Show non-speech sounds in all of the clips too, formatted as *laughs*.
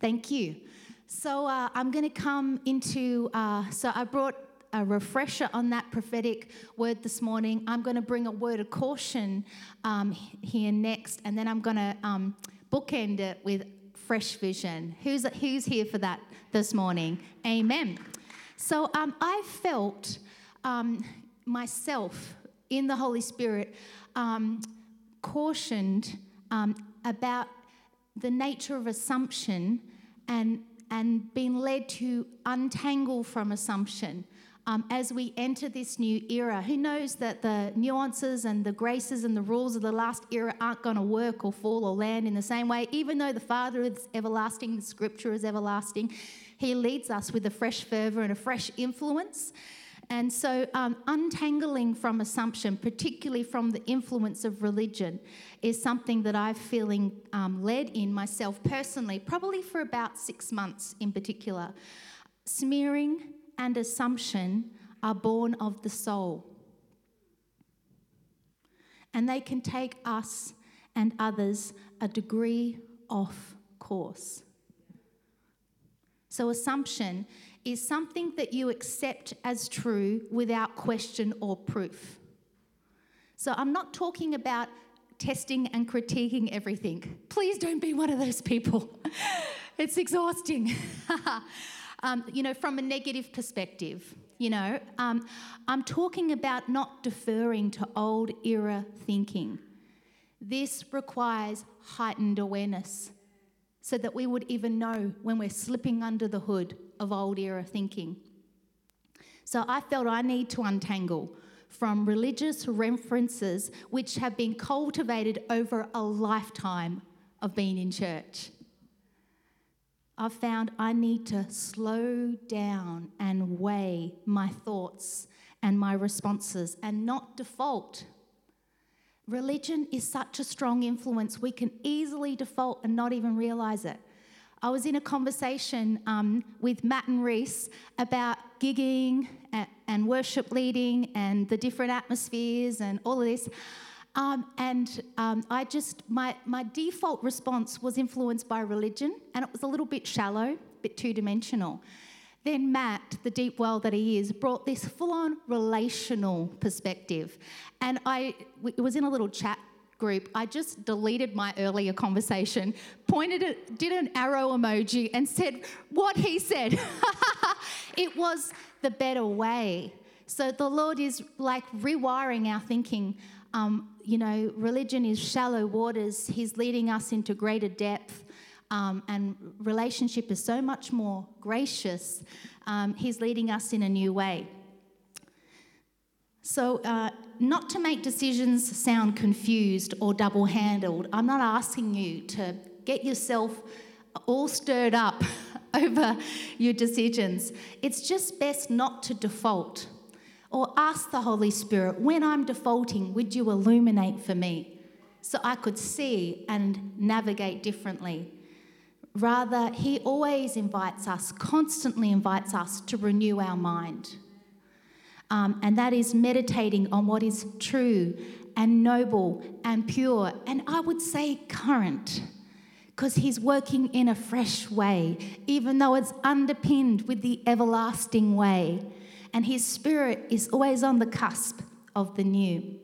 Thank you. So uh, I'm going to come into, uh, so I brought a refresher on that prophetic word this morning. I'm going to bring a word of caution um, here next, and then I'm going to um, bookend it with fresh vision. Who's, who's here for that this morning? Amen. So um, I felt um, myself in the Holy Spirit um, cautioned um, about the nature of assumption and, and being led to untangle from assumption. Um, as we enter this new era. Who knows that the nuances and the graces and the rules of the last era aren't going to work or fall or land in the same way? Even though the Father is everlasting, the Scripture is everlasting, He leads us with a fresh fervour and a fresh influence. And so, um, untangling from assumption, particularly from the influence of religion, is something that I'm feeling um, led in myself personally, probably for about six months in particular. Smearing and assumption are born of the soul, and they can take us and others a degree off course. So, assumption is something that you accept as true without question or proof. So I'm not talking about testing and critiquing everything. Please don't be one of those people. *laughs* it's exhausting. *laughs* um, you know, from a negative perspective, you know, um, I'm talking about not deferring to old era thinking. This requires heightened awareness so that we would even know when we're slipping under the hood of old era thinking. So I felt I need to untangle from religious references which have been cultivated over a lifetime of being in church. I've found I need to slow down and weigh my thoughts and my responses and not default Religion is such a strong influence, we can easily default and not even realize it. I was in a conversation um, with Matt and Reese about gigging and, worship leading and the different atmospheres and all of this. Um, and um, I just, my, my default response was influenced by religion, and it was a little bit shallow, a bit two dimensional. Then Matt, the deep well that he is, brought this full on relational perspective. And I it was in a little chat group. I just deleted my earlier conversation, pointed it, did an arrow emoji, and said what he said. *laughs* it was the better way. So the Lord is like rewiring our thinking. Um, you know, religion is shallow waters, He's leading us into greater depth. Um, and relationship is so much more gracious. Um, he's leading us in a new way. So, uh, not to make decisions sound confused or double handled, I'm not asking you to get yourself all stirred up *laughs* over your decisions. It's just best not to default. Or ask the Holy Spirit, when I'm defaulting, would you illuminate for me so I could see and navigate differently? Rather, He always invites us, constantly invites us to renew our mind. Um, and that is meditating on what is true and noble and pure, and I would say current, because He's working in a fresh way, even though it's underpinned with the everlasting way. And His Spirit is always on the cusp of the new.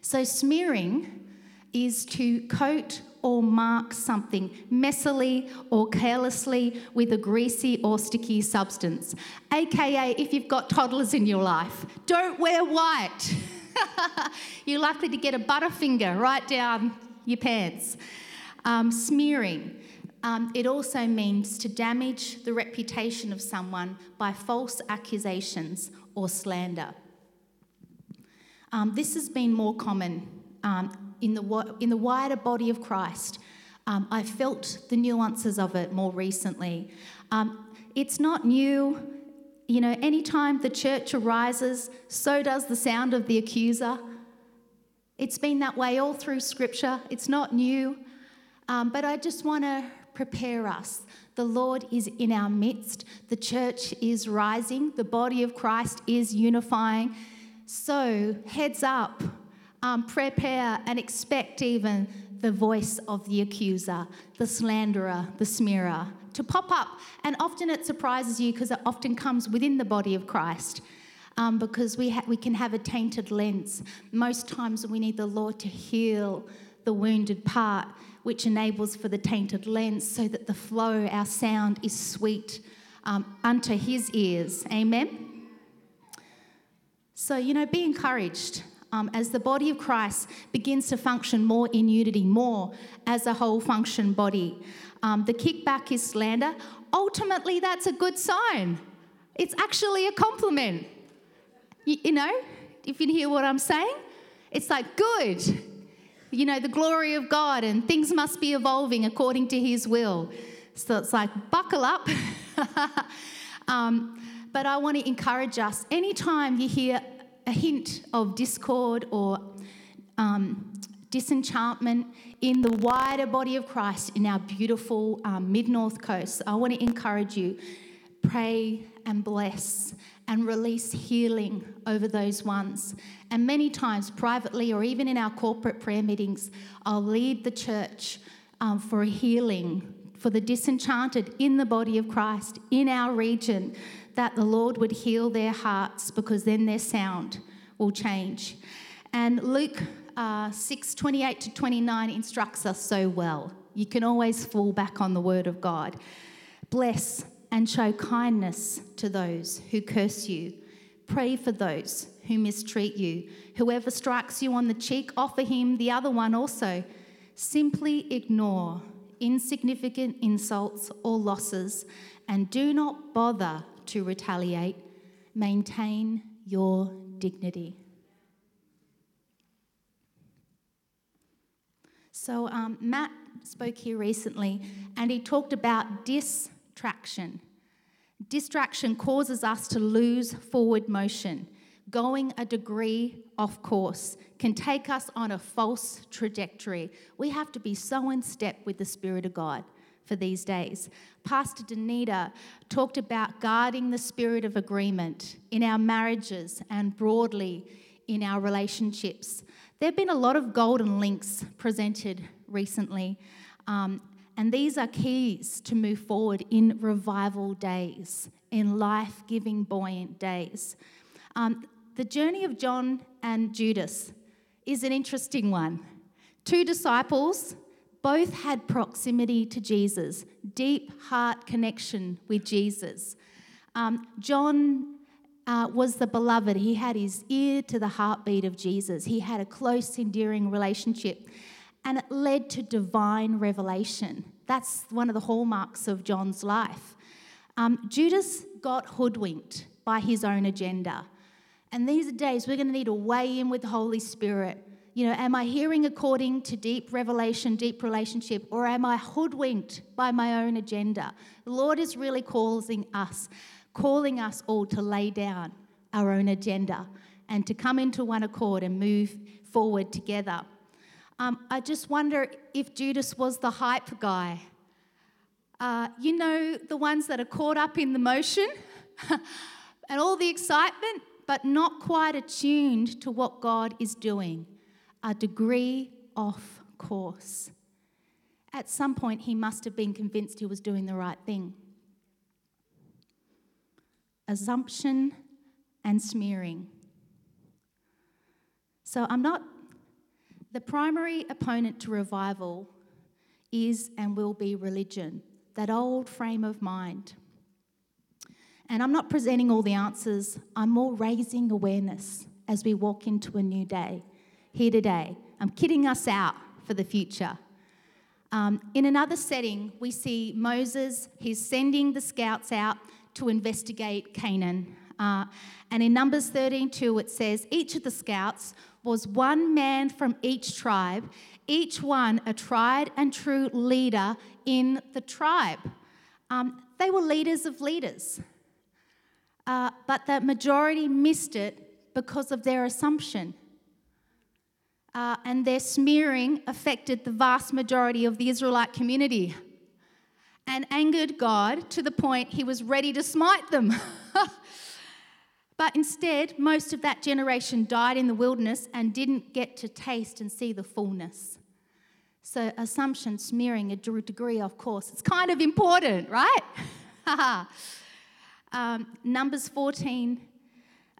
So, smearing is to coat or mark something messily or carelessly with a greasy or sticky substance. AKA, if you've got toddlers in your life, don't wear white. *laughs* You're likely to get a butterfinger right down your pants. Um, smearing. Um, it also means to damage the reputation of someone by false accusations or slander. Um, this has been more common um, in the, in the wider body of Christ. Um, I felt the nuances of it more recently. Um, it's not new. You know, anytime the church arises, so does the sound of the accuser. It's been that way all through Scripture. It's not new. Um, but I just want to prepare us. The Lord is in our midst. The church is rising. The body of Christ is unifying. So, heads up um, prepare and expect even the voice of the accuser, the slanderer, the smearer to pop up. And often it surprises you because it often comes within the body of Christ. Um, because we, ha- we can have a tainted lens. Most times we need the Lord to heal the wounded part, which enables for the tainted lens so that the flow, our sound, is sweet um, unto His ears. Amen? So, you know, be encouraged um, as the body of Christ begins to function more in unity, more as a whole function body. Um, the kickback is slander. Ultimately, that's a good sign. It's actually a compliment. You, you know, if you hear what I'm saying, it's like, good. You know, the glory of God and things must be evolving according to His will. So it's like, buckle up. *laughs* um, but I want to encourage us anytime you hear a hint of discord or um, disenchantment in the wider body of Christ in our beautiful um, mid north coast, I want to encourage you pray and bless and release healing over those ones. And many times, privately or even in our corporate prayer meetings, I'll lead the church um, for a healing for the disenchanted in the body of Christ in our region, that the Lord would heal their hearts because then their sound will change. And Luke uh, 6 28 to 29 instructs us so well. You can always fall back on the word of God. Bless and show kindness to those who curse you. Pray for those who mistreat you. Whoever strikes you on the cheek, offer him the other one also. Simply ignore insignificant insults or losses and do not bother to retaliate. Maintain your dignity. So, um, Matt spoke here recently and he talked about distraction. Distraction causes us to lose forward motion. Going a degree off course can take us on a false trajectory. We have to be so in step with the Spirit of God for these days. Pastor Danita talked about guarding the spirit of agreement in our marriages and broadly in our relationships. There have been a lot of golden links presented recently, um, and these are keys to move forward in revival days, in life giving, buoyant days. Um, the journey of John and Judas is an interesting one. Two disciples, both had proximity to Jesus, deep heart connection with Jesus. Um, John uh, was the beloved. He had his ear to the heartbeat of Jesus. He had a close, endearing relationship, and it led to divine revelation. That's one of the hallmarks of John's life. Um, Judas got hoodwinked by his own agenda. And these days, we're going to need to weigh in with the Holy Spirit. You know, am I hearing according to deep revelation, deep relationship, or am I hoodwinked by my own agenda? The Lord is really calling us calling us all to lay down our own agenda and to come into one accord and move forward together. Um, I just wonder if Judas was the hype guy. Uh, you know, the ones that are caught up in the motion *laughs* and all the excitement, but not quite attuned to what God is doing, a degree off course. At some point, he must have been convinced he was doing the right thing assumption, and smearing. So I'm not, the primary opponent to revival is and will be religion, that old frame of mind. And I'm not presenting all the answers, I'm more raising awareness as we walk into a new day here today. I'm kidding us out for the future. Um, in another setting, we see Moses, he's sending the scouts out to investigate Canaan. Uh, and in Numbers 13 2, it says, Each of the scouts was one man from each tribe, each one a tried and true leader in the tribe. Um, they were leaders of leaders. Uh, but the majority missed it because of their assumption. Uh, and their smearing affected the vast majority of the Israelite community and angered God to the point he was ready to smite them. *laughs* but instead, most of that generation died in the wilderness and didn't get to taste and see the fullness. So, assumption, smearing, a degree, of course, it's kind of important, right? *laughs* um, Numbers 14,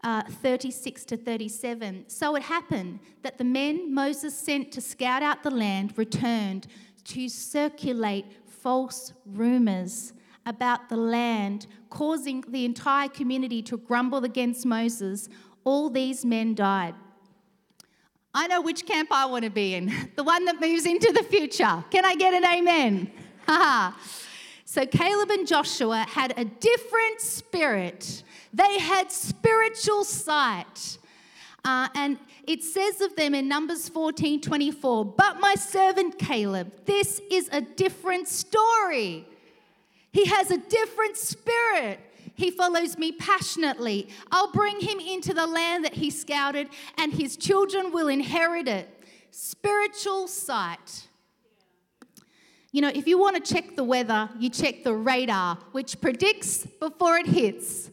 uh, 36 to 37. So it happened that the men Moses sent to scout out the land returned to circulate false rumors about the land, causing the entire community to grumble against Moses. All these men died. I know which camp I want to be in, *laughs* the one that moves into the future. Can I get an amen? So Caleb and Joshua had a different spirit, they had spiritual sight. Uh, and it says of them in Numbers 14 24, but my servant Caleb, this is a different story. He has a different spirit. He follows me passionately. I'll bring him into the land that he scouted, and his children will inherit it. Spiritual sight. You know, if you want to check the weather, you check the radar, which predicts before it hits.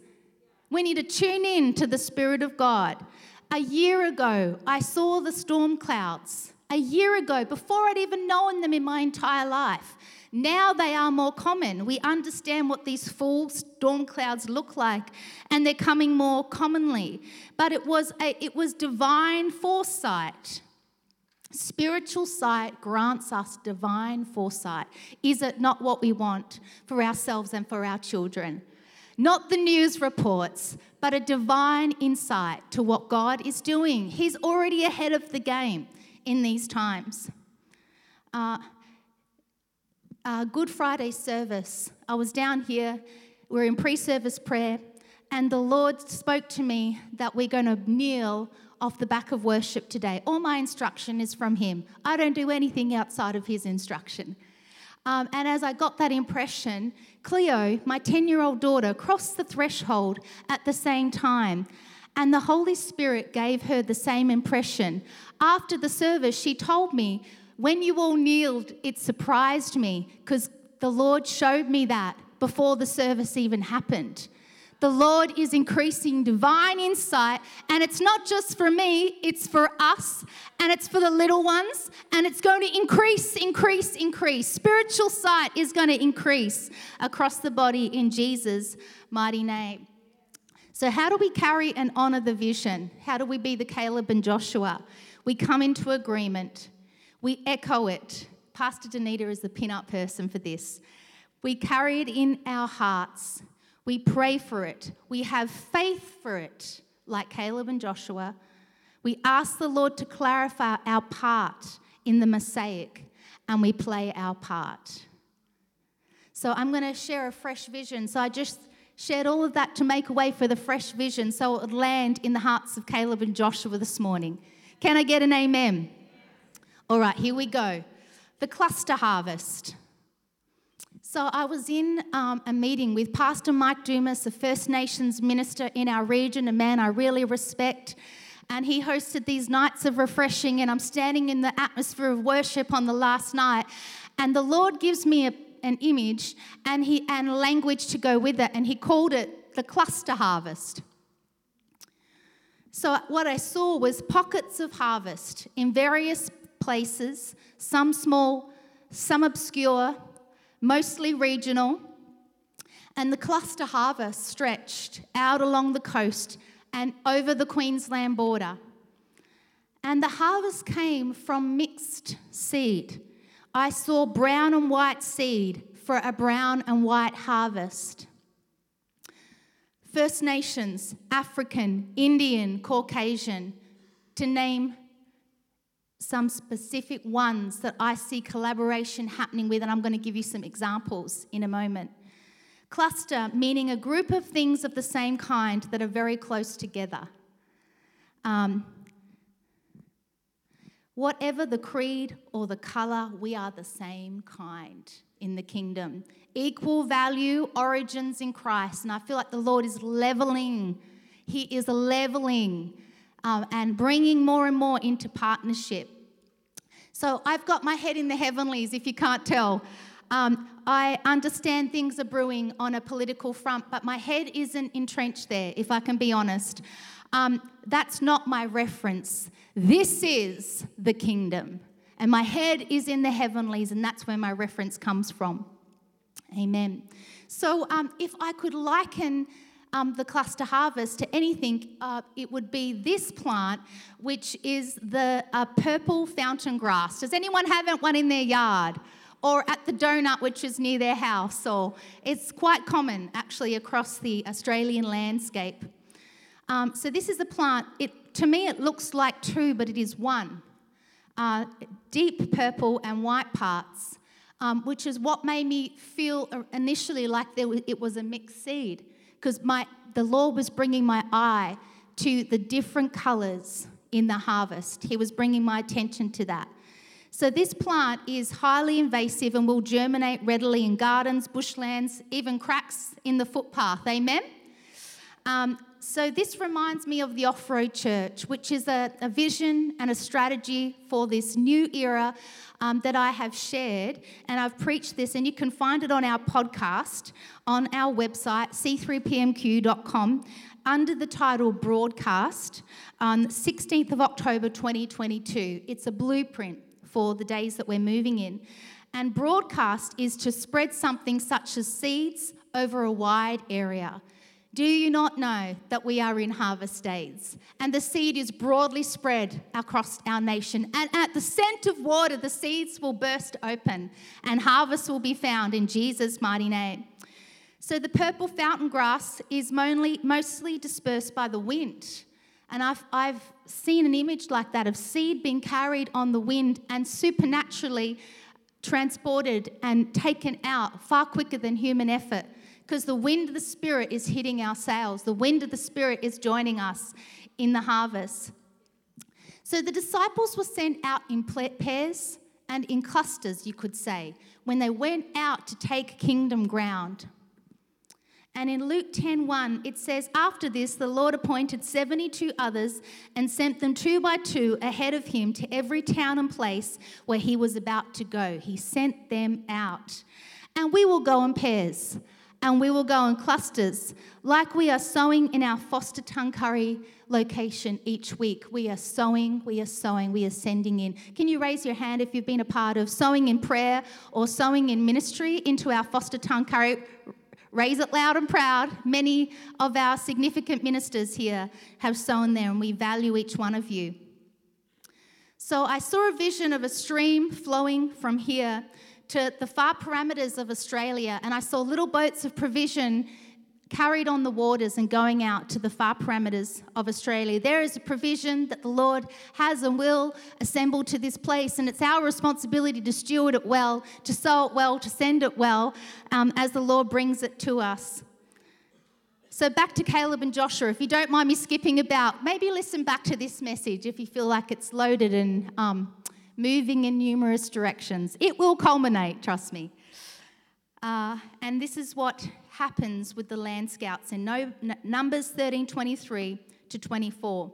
We need to tune in to the Spirit of God. A year ago, I saw the storm clouds. A year ago, before I'd even known them in my entire life. Now they are more common. We understand what these full storm clouds look like, and they're coming more commonly. But it was, a, it was divine foresight. Spiritual sight grants us divine foresight. Is it not what we want for ourselves and for our children? Not the news reports, but a divine insight to what God is doing. He's already ahead of the game in these times. Uh, uh, Good Friday service, I was down here, we're in pre service prayer, and the Lord spoke to me that we're going to kneel off the back of worship today. All my instruction is from Him. I don't do anything outside of His instruction. Um, and as I got that impression, Cleo, my 10 year old daughter, crossed the threshold at the same time. And the Holy Spirit gave her the same impression. After the service, she told me when you all kneeled, it surprised me because the Lord showed me that before the service even happened. The Lord is increasing divine insight, and it's not just for me, it's for us, and it's for the little ones, and it's going to increase, increase, increase. Spiritual sight is going to increase across the body in Jesus' mighty name. So, how do we carry and honor the vision? How do we be the Caleb and Joshua? We come into agreement. We echo it. Pastor Danita is the pin-up person for this. We carry it in our hearts. We pray for it. We have faith for it, like Caleb and Joshua. We ask the Lord to clarify our part in the Mosaic, and we play our part. So I'm going to share a fresh vision. So I just shared all of that to make way for the fresh vision so it would land in the hearts of Caleb and Joshua this morning. Can I get an amen? All right, here we go. The cluster harvest. So I was in um, a meeting with Pastor Mike Dumas, a First Nations minister in our region, a man I really respect. And he hosted these nights of refreshing, and I'm standing in the atmosphere of worship on the last night. And the Lord gives me a, an image and, he, and language to go with it, and he called it the cluster harvest. So, what I saw was pockets of harvest in various places, some small, some obscure, mostly regional. And the cluster harvest stretched out along the coast and over the Queensland border. And the harvest came from mixed seed. I saw brown and white seed for a brown and white harvest. First Nations, African, Indian, Caucasian, to name some specific ones that I see collaboration happening with, and I'm going to give you some examples in a moment. Cluster, meaning a group of things of the same kind that are very close together. Um, whatever the creed or the colour, we are the same kind in the kingdom. Equal value, origins in Christ. And I feel like the Lord is leveling, He is leveling um, and bringing more and more into partnership. So I've got my head in the heavenlies, if you can't tell. Um, I understand things are brewing on a political front, but my head isn't entrenched there, if I can be honest. Um, that's not my reference. This is the kingdom. and my head is in the heavenlies, and that's where my reference comes from. Amen. So, um, if I could liken um, the cluster harvest to anything, uh, it would be this plant, which is the uh, purple fountain grass. Does anyone have one in their yard? Or at the donut, which is near their house, or it's quite common actually across the Australian landscape. Um, so this is a plant. It to me it looks like two, but it is one. Uh, deep purple and white parts, um, which is what made me feel initially like there was, it was a mixed seed because my the Lord was bringing my eye to the different colors in the harvest. He was bringing my attention to that. So, this plant is highly invasive and will germinate readily in gardens, bushlands, even cracks in the footpath. Amen? Um, so, this reminds me of the Off Road Church, which is a, a, vision and a strategy for this new era um, that I have shared. And I've preached this, and you can find it on our podcast on our website, c3pmq.com, under the title Broadcast on 16th of October 2022. It's a blueprint for the days that we're moving in. And broadcast is to spread something such as seeds over a wide area. Do you not know that we are in harvest days? And the seed is broadly spread across our nation. And at the scent of water, the seeds will burst open and harvest will be found in Jesus' mighty name. So the purple fountain grass is mostly dispersed by the wind. And I've, I've seen an image like that of seed being carried on the wind and supernaturally transported and taken out far quicker than human effort because the wind of the Spirit is hitting our sails. The wind of the Spirit is joining us in the harvest. So the disciples were sent out in pairs and in clusters, you could say, when they went out to take kingdom ground. And in Luke 10:1 it says after this the Lord appointed 72 others and sent them two by two ahead of him to every town and place where he was about to go. He sent them out. And we will go in pairs and we will go in clusters like we are sowing in our Forster Tuncurry location each week. We are sowing, we are sowing, we are sending in. Can you raise your hand if you've been a part of sowing in prayer or sowing in ministry into our Forster Tuncurry Raise it loud and proud. Many of our significant ministers here have sown there, and we value each one of you. So I saw a vision of a stream flowing from here to the far parameters of Australia, and I saw little boats of provision carried on the waters and going out to the far parameters of Australia. There is a provision that the Lord has and will assemble to this place, and it's our responsibility to steward it well, to sow it well, to send it well um, as the Lord brings it to us. So, back to Caleb and Joshua. If you don't mind me skipping about, maybe listen back to this message if you feel like it's loaded and um, moving in numerous directions. It will culminate, trust me. Uh, and this is what happens with the land scouts in no, Numbers 13 23 to 24.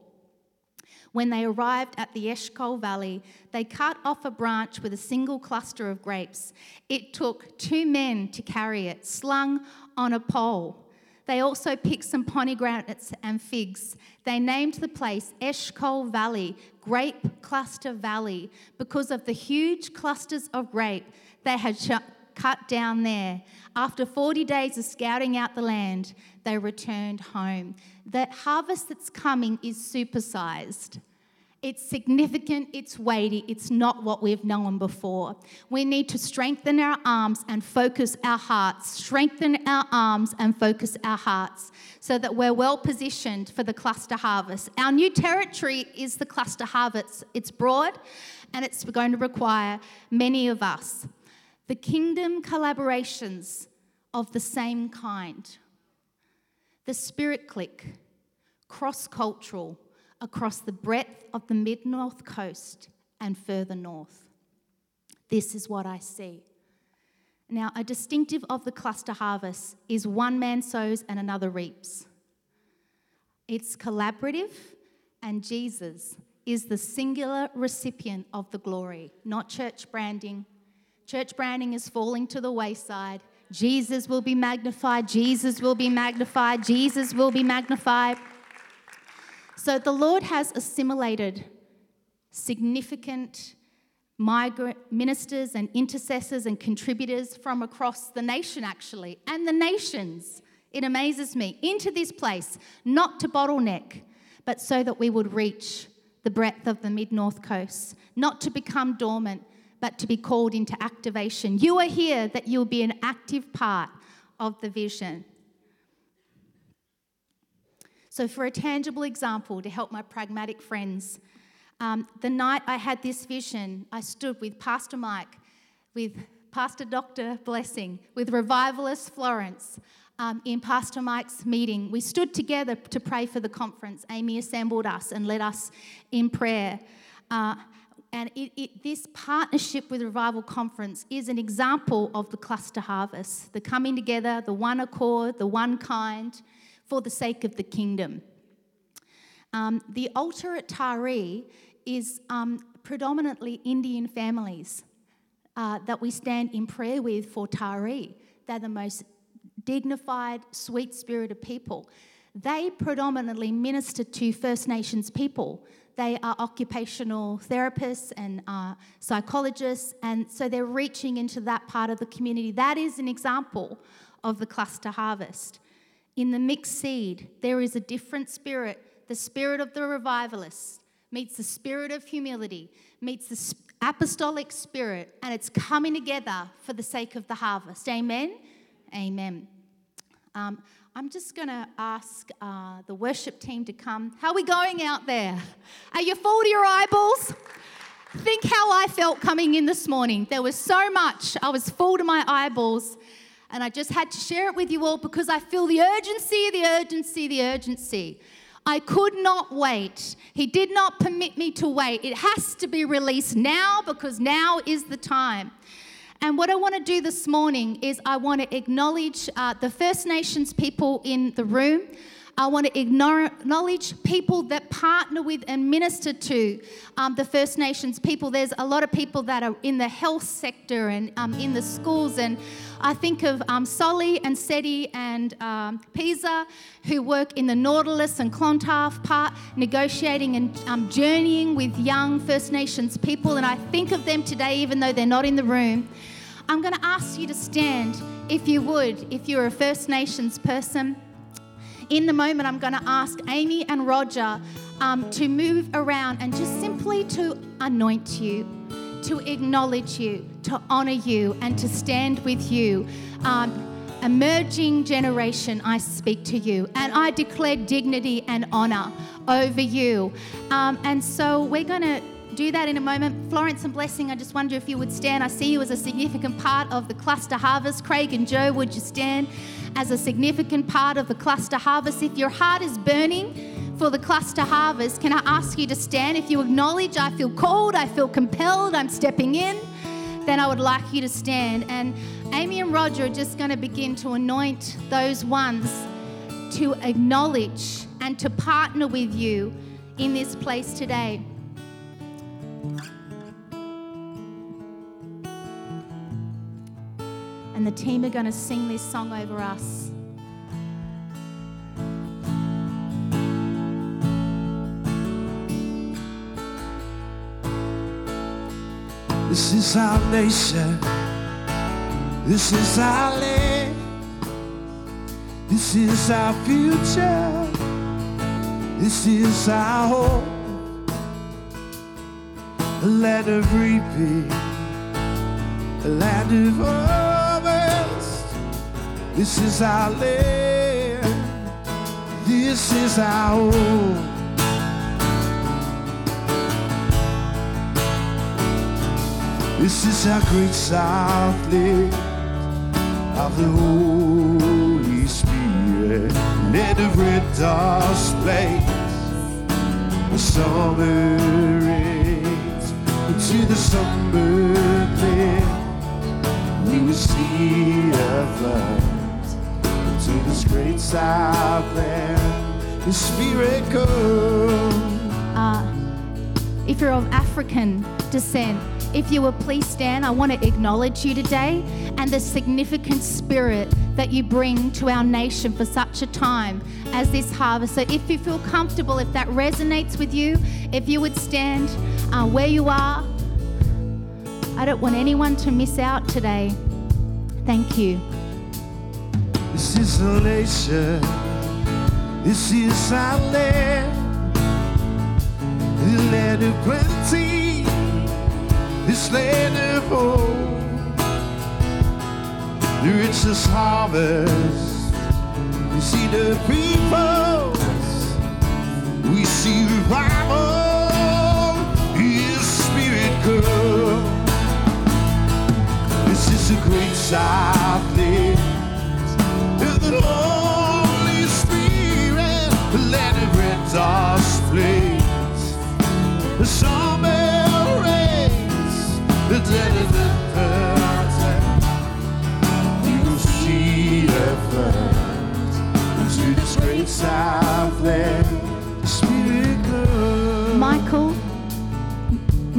When they arrived at the Eshcol Valley, they cut off a branch with a single cluster of grapes. It took two men to carry it, slung on a pole. They also picked some pomegranates and figs. They named the place Eshcol Valley, Grape Cluster Valley, because of the huge clusters of grape they had cut down there. After 40 days of scouting out the land, they returned home. The harvest that's coming is supersized. It's significant, it's weighty, it's not what we've known before. We need to strengthen our arms and focus our hearts, strengthen our arms and focus our hearts so that we're well positioned for the cluster harvest. Our new territory is the cluster harvest. It's broad and it's going to require many of us the kingdom collaborations of the same kind. The Spirit Click, cross cultural, across the breadth of the mid north coast and further north. This is what I see. Now, a distinctive of the cluster harvest is one man sows and another reaps. It's collaborative, and Jesus is the singular recipient of the glory, not church branding, Church branding is falling to the wayside. Jesus will be magnified. Jesus will be magnified. Jesus will be magnified. So the Lord has assimilated significant migrant ministers and intercessors and contributors from across the nation, actually, and the nations. It amazes me. Into this place, not to bottleneck, but so that we would reach the breadth of the mid north coast, not to become dormant, but to be called into activation. You are here that you'll be an active part of the vision. So, for a tangible example to help my pragmatic friends, um, the night I had this vision, I stood with Pastor Mike, with Pastor Dr. Blessing, with Revivalist Florence um, in Pastor Mike's meeting. We stood together to pray for the conference. Amy assembled us and led us in prayer. Uh, and it, it, this partnership with Revival Conference is an example of the cluster harvest, the coming together, the one accord, the one kind, for the sake of the kingdom. Um, the altar at Taree is um, predominantly Indian families uh, that we stand in prayer with for Taree. They're the most dignified, sweet spirited people. They predominantly minister to First Nations people. They are occupational therapists and uh, psychologists, and so they're reaching into that part of the community. That is an example of the cluster harvest. In the mixed seed, there is a different spirit the spirit of the revivalist meets the spirit of humility, meets the apostolic spirit, and it's coming together for the sake of the harvest. Amen? Amen. Um, I'm just going to ask uh, the worship team to come. How are we going out there? Are you full to your eyeballs? Think how I felt coming in this morning. There was so much. I was full to my eyeballs. And I just had to share it with you all because I feel the urgency, the urgency, the urgency. I could not wait. He did not permit me to wait. It has to be released now because now is the time. And what I want to do this morning is I want to acknowledge uh, the First Nations people in the room. I want to acknowledge people that partner with and minister to um, the First Nations people. There's a lot of people that are in the health sector and um, in the schools. And I think of um, Solly and Seti and um, Pisa, who work in the Nautilus and Clontarf part, negotiating and um, journeying with young First Nations people. And I think of them today, even though they're not in the room. I'm going to ask you to stand, if you would, if you're a First Nations person. In the moment, I'm going to ask Amy and Roger um, to move around and just simply to anoint you, to acknowledge you, to honor you, and to stand with you. Um, emerging generation, I speak to you, and I declare dignity and honor over you. Um, and so we're going to do that in a moment. Florence and Blessing, I just wonder if you would stand. I see you as a significant part of the cluster harvest. Craig and Joe, would you stand as a significant part of the cluster harvest? If your heart is burning for the cluster harvest, can I ask you to stand? If you acknowledge, I feel called, I feel compelled, I'm stepping in, then I would like you to stand. And Amy and Roger are just going to begin to anoint those ones to acknowledge and to partner with you in this place today. And the team are going to sing this song over us. This is our nation. This is our land. This is our future. This is our hope a land of reaping, a land of harvest. This is our land, this is our home. This is our great southland of the Holy Spirit, land of red dust place, the summer into the summer land. We will see a flood into this great southland. The Spirit come. Uh, if you're of African descent, if you would please stand, I want to acknowledge you today and the significant spirit that you bring to our nation for such a time as this harvest. So, if you feel comfortable, if that resonates with you, if you would stand uh, where you are, I don't want anyone to miss out today. Thank you. This is the nation. This is our land. The land of plenty. This land of hope. The richest harvest. We see the people, We see revival. His spirit come. This is a great. And the Holy Spirit, let it rent our place.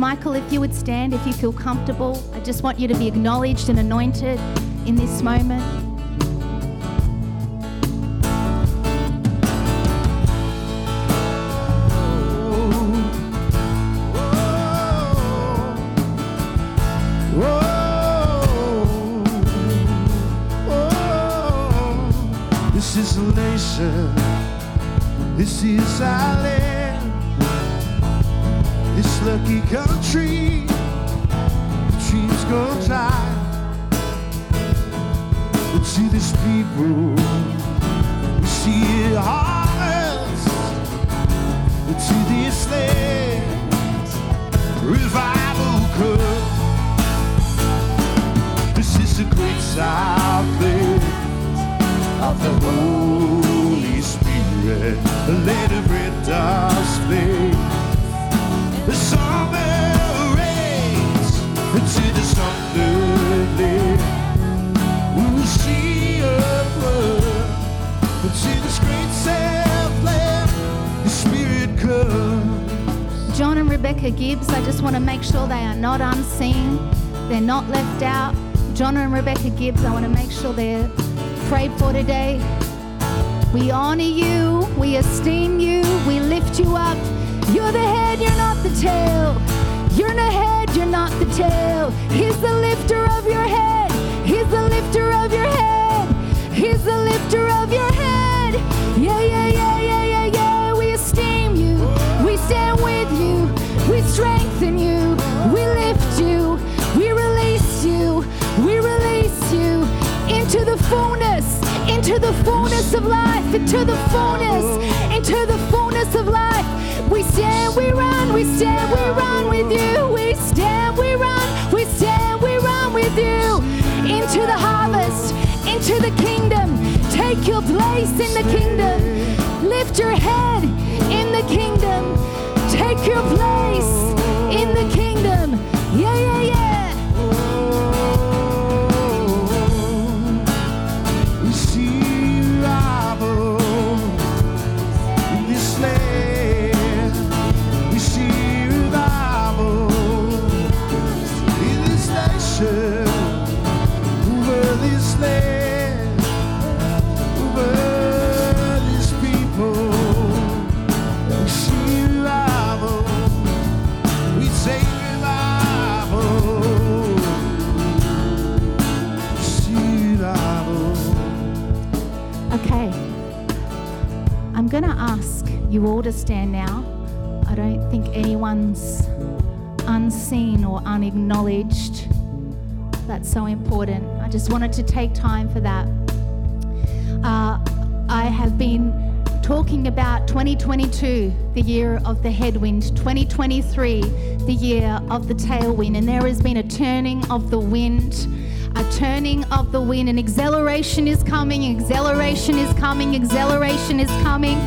Michael, if you would stand, if you feel comfortable, I just want you to be acknowledged and anointed in this moment. We see a harvest. Revival comes. This is a great of the Holy Spirit. Rebecca Gibbs, I just want to make sure they are not unseen, they're not left out. John and Rebecca Gibbs, I want to make sure they're prayed for today. We honor you, we esteem you, we lift you up. You're the head, you're not the tail. You're the head, you're not the tail. He's the lifter of your head. He's the lifter of your head. He's the lifter of your head. Into the fullness of life, into the fullness, into the fullness of life. We stand, we run, we stand, we run with you. We stand, we run, we stand, we run with you into the harvest, into the kingdom. Take your place in the kingdom. Lift your head in the kingdom. To stand now. I don't think anyone's unseen or unacknowledged. That's so important. I just wanted to take time for that. Uh, I have been talking about 2022, the year of the headwind, 2023, the year of the tailwind, and there has been a turning of the wind a turning of the wind. and acceleration is coming, acceleration is coming, acceleration is coming.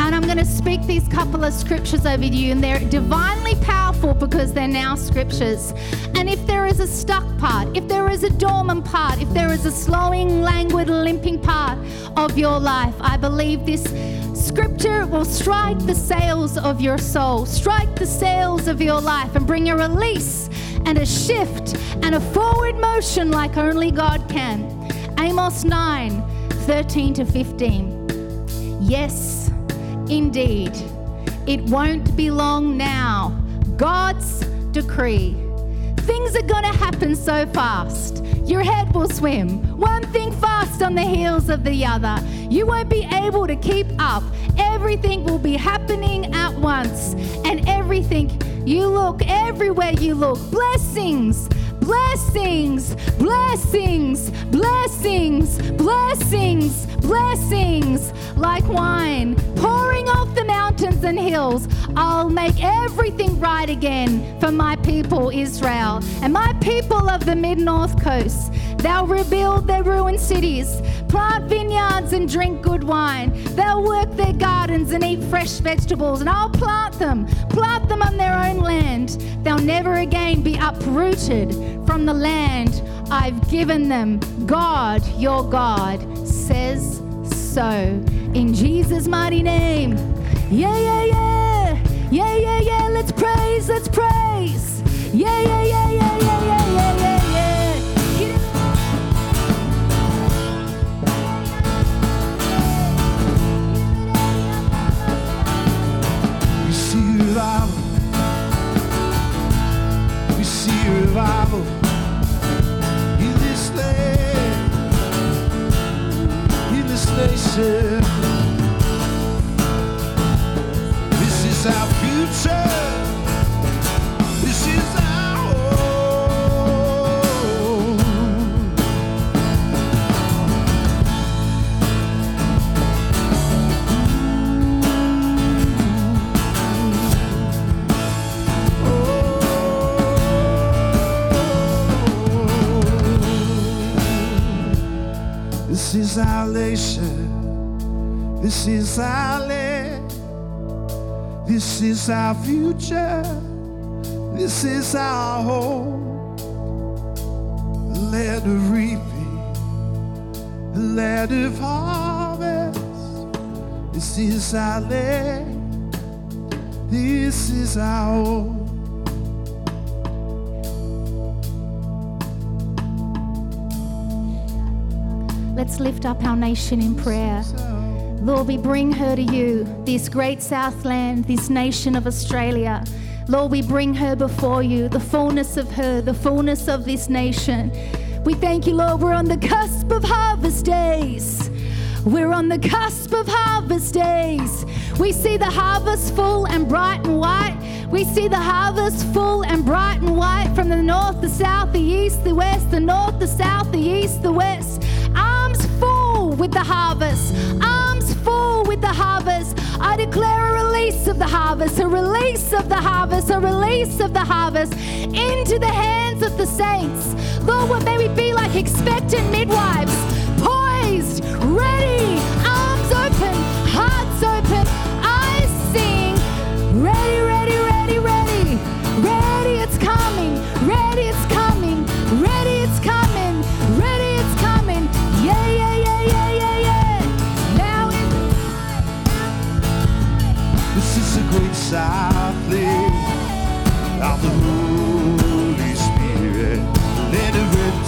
And I'm going to speak these couple of scriptures over you, and they're divinely powerful because they're now scriptures. And if there is a stuck part, if there is a dormant part, if there is a slowing, languid, limping part of your life, I believe this scripture will strike the sails of your soul, strike the sails of your life, and bring a release and a shift and a forward motion like only God can. Amos 9 13 to 15. Yes, indeed, it won't be long now. God's decree. Things are going to happen so fast. Your head will swim, one thing fast on the heels of the other. You won't be able to keep up. Everything will be happening at once, and everything you look, everywhere you look, blessings, blessings, blessings, blessings, blessings, blessings, like wine pouring off the mountains and hills. I'll make everything right again for my people, Israel, and my people of the mid north coast. They'll rebuild their ruined cities, plant vineyards and drink good wine. They'll work their gardens and eat fresh vegetables, and I'll plant them, plant them on their own land. They'll never again be uprooted from the land I've given them. God, your God, says so. In Jesus' mighty name. Yeah, yeah, yeah. Yeah, yeah, yeah. Let's praise, let's praise. Yeah, yeah, yeah, yeah, yeah, yeah, station. This is our future. This is our land. This is our future. This is our home. Land of reaping. Land of harvest. This is our land. This is our home. Let's lift up our nation in prayer. Lord, we bring her to you, this great Southland, this nation of Australia. Lord, we bring her before you, the fullness of her, the fullness of this nation. We thank you, Lord, we're on the cusp of harvest days. We're on the cusp of harvest days. We see the harvest full and bright and white. We see the harvest full and bright and white from the north, the south, the east, the west, the north, the south, the east, the west. Arms full with the harvest. With the harvest. I declare a release of the harvest, a release of the harvest, a release of the harvest into the hands of the saints. Lord, what may we be like expectant midwives, poised, ready,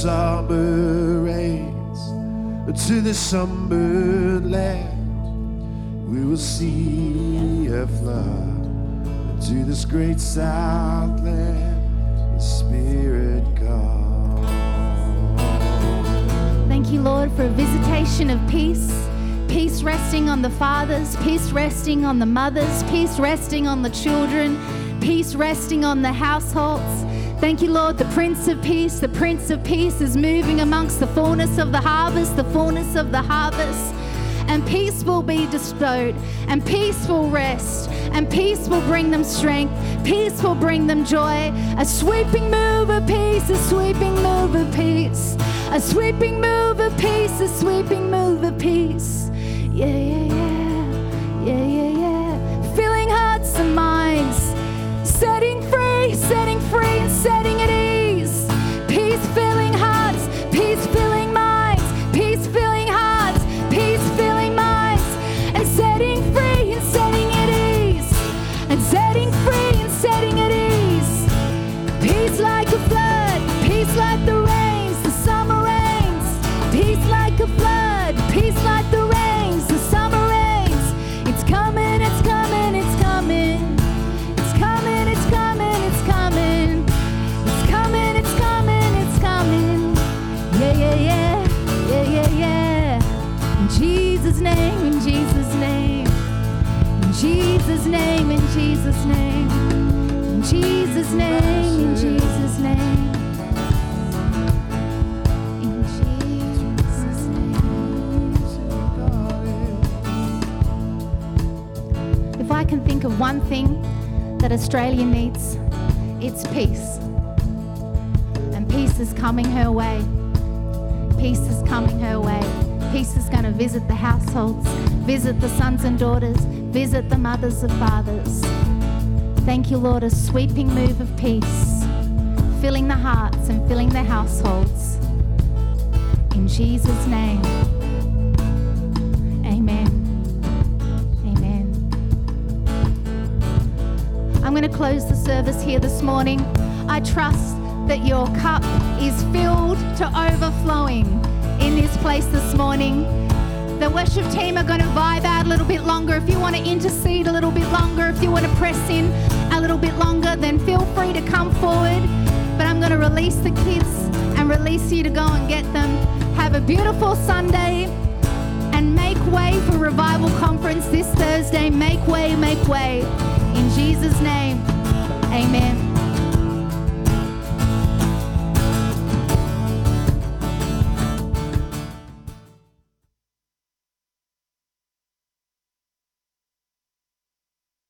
summer rains to the summer land. We will see a flood to this great Southland. The Spirit God. Thank you, Lord, for a visitation of peace. Peace resting on the fathers, peace resting on the mothers, peace resting on the children, peace resting on the households. Thank you, Lord, the Prince of Peace. The Prince of Peace is moving amongst the fullness of the harvest, the fullness of the harvest. And peace will be bestowed, and peace will rest, and peace will bring them strength, peace will bring them joy. A sweeping move of peace, a sweeping move of peace, a sweeping move of peace, a sweeping move of peace. Yeah, one thing that Australia needs, it's peace. And peace is coming her way. Peace is coming her way. Peace is going to visit the households, visit the sons and daughters, visit the mothers and fathers. Thank you, Lord, a sweeping move of peace, filling the hearts and filling the households. In Jesus' name, amen. Amen. I'm going to close the service here this morning. I trust that your cup is filled to overflowing in this place this morning. The worship team are going to vibe out a little bit longer. If you want to intercede a little bit longer, if you want to press in a little bit longer, then feel free to come forward. But I'm going to release the kids and release you to go and get them. Have a beautiful Sunday and make way for Revival Conference this Thursday. Make way, make way. In Jesus' name, amen.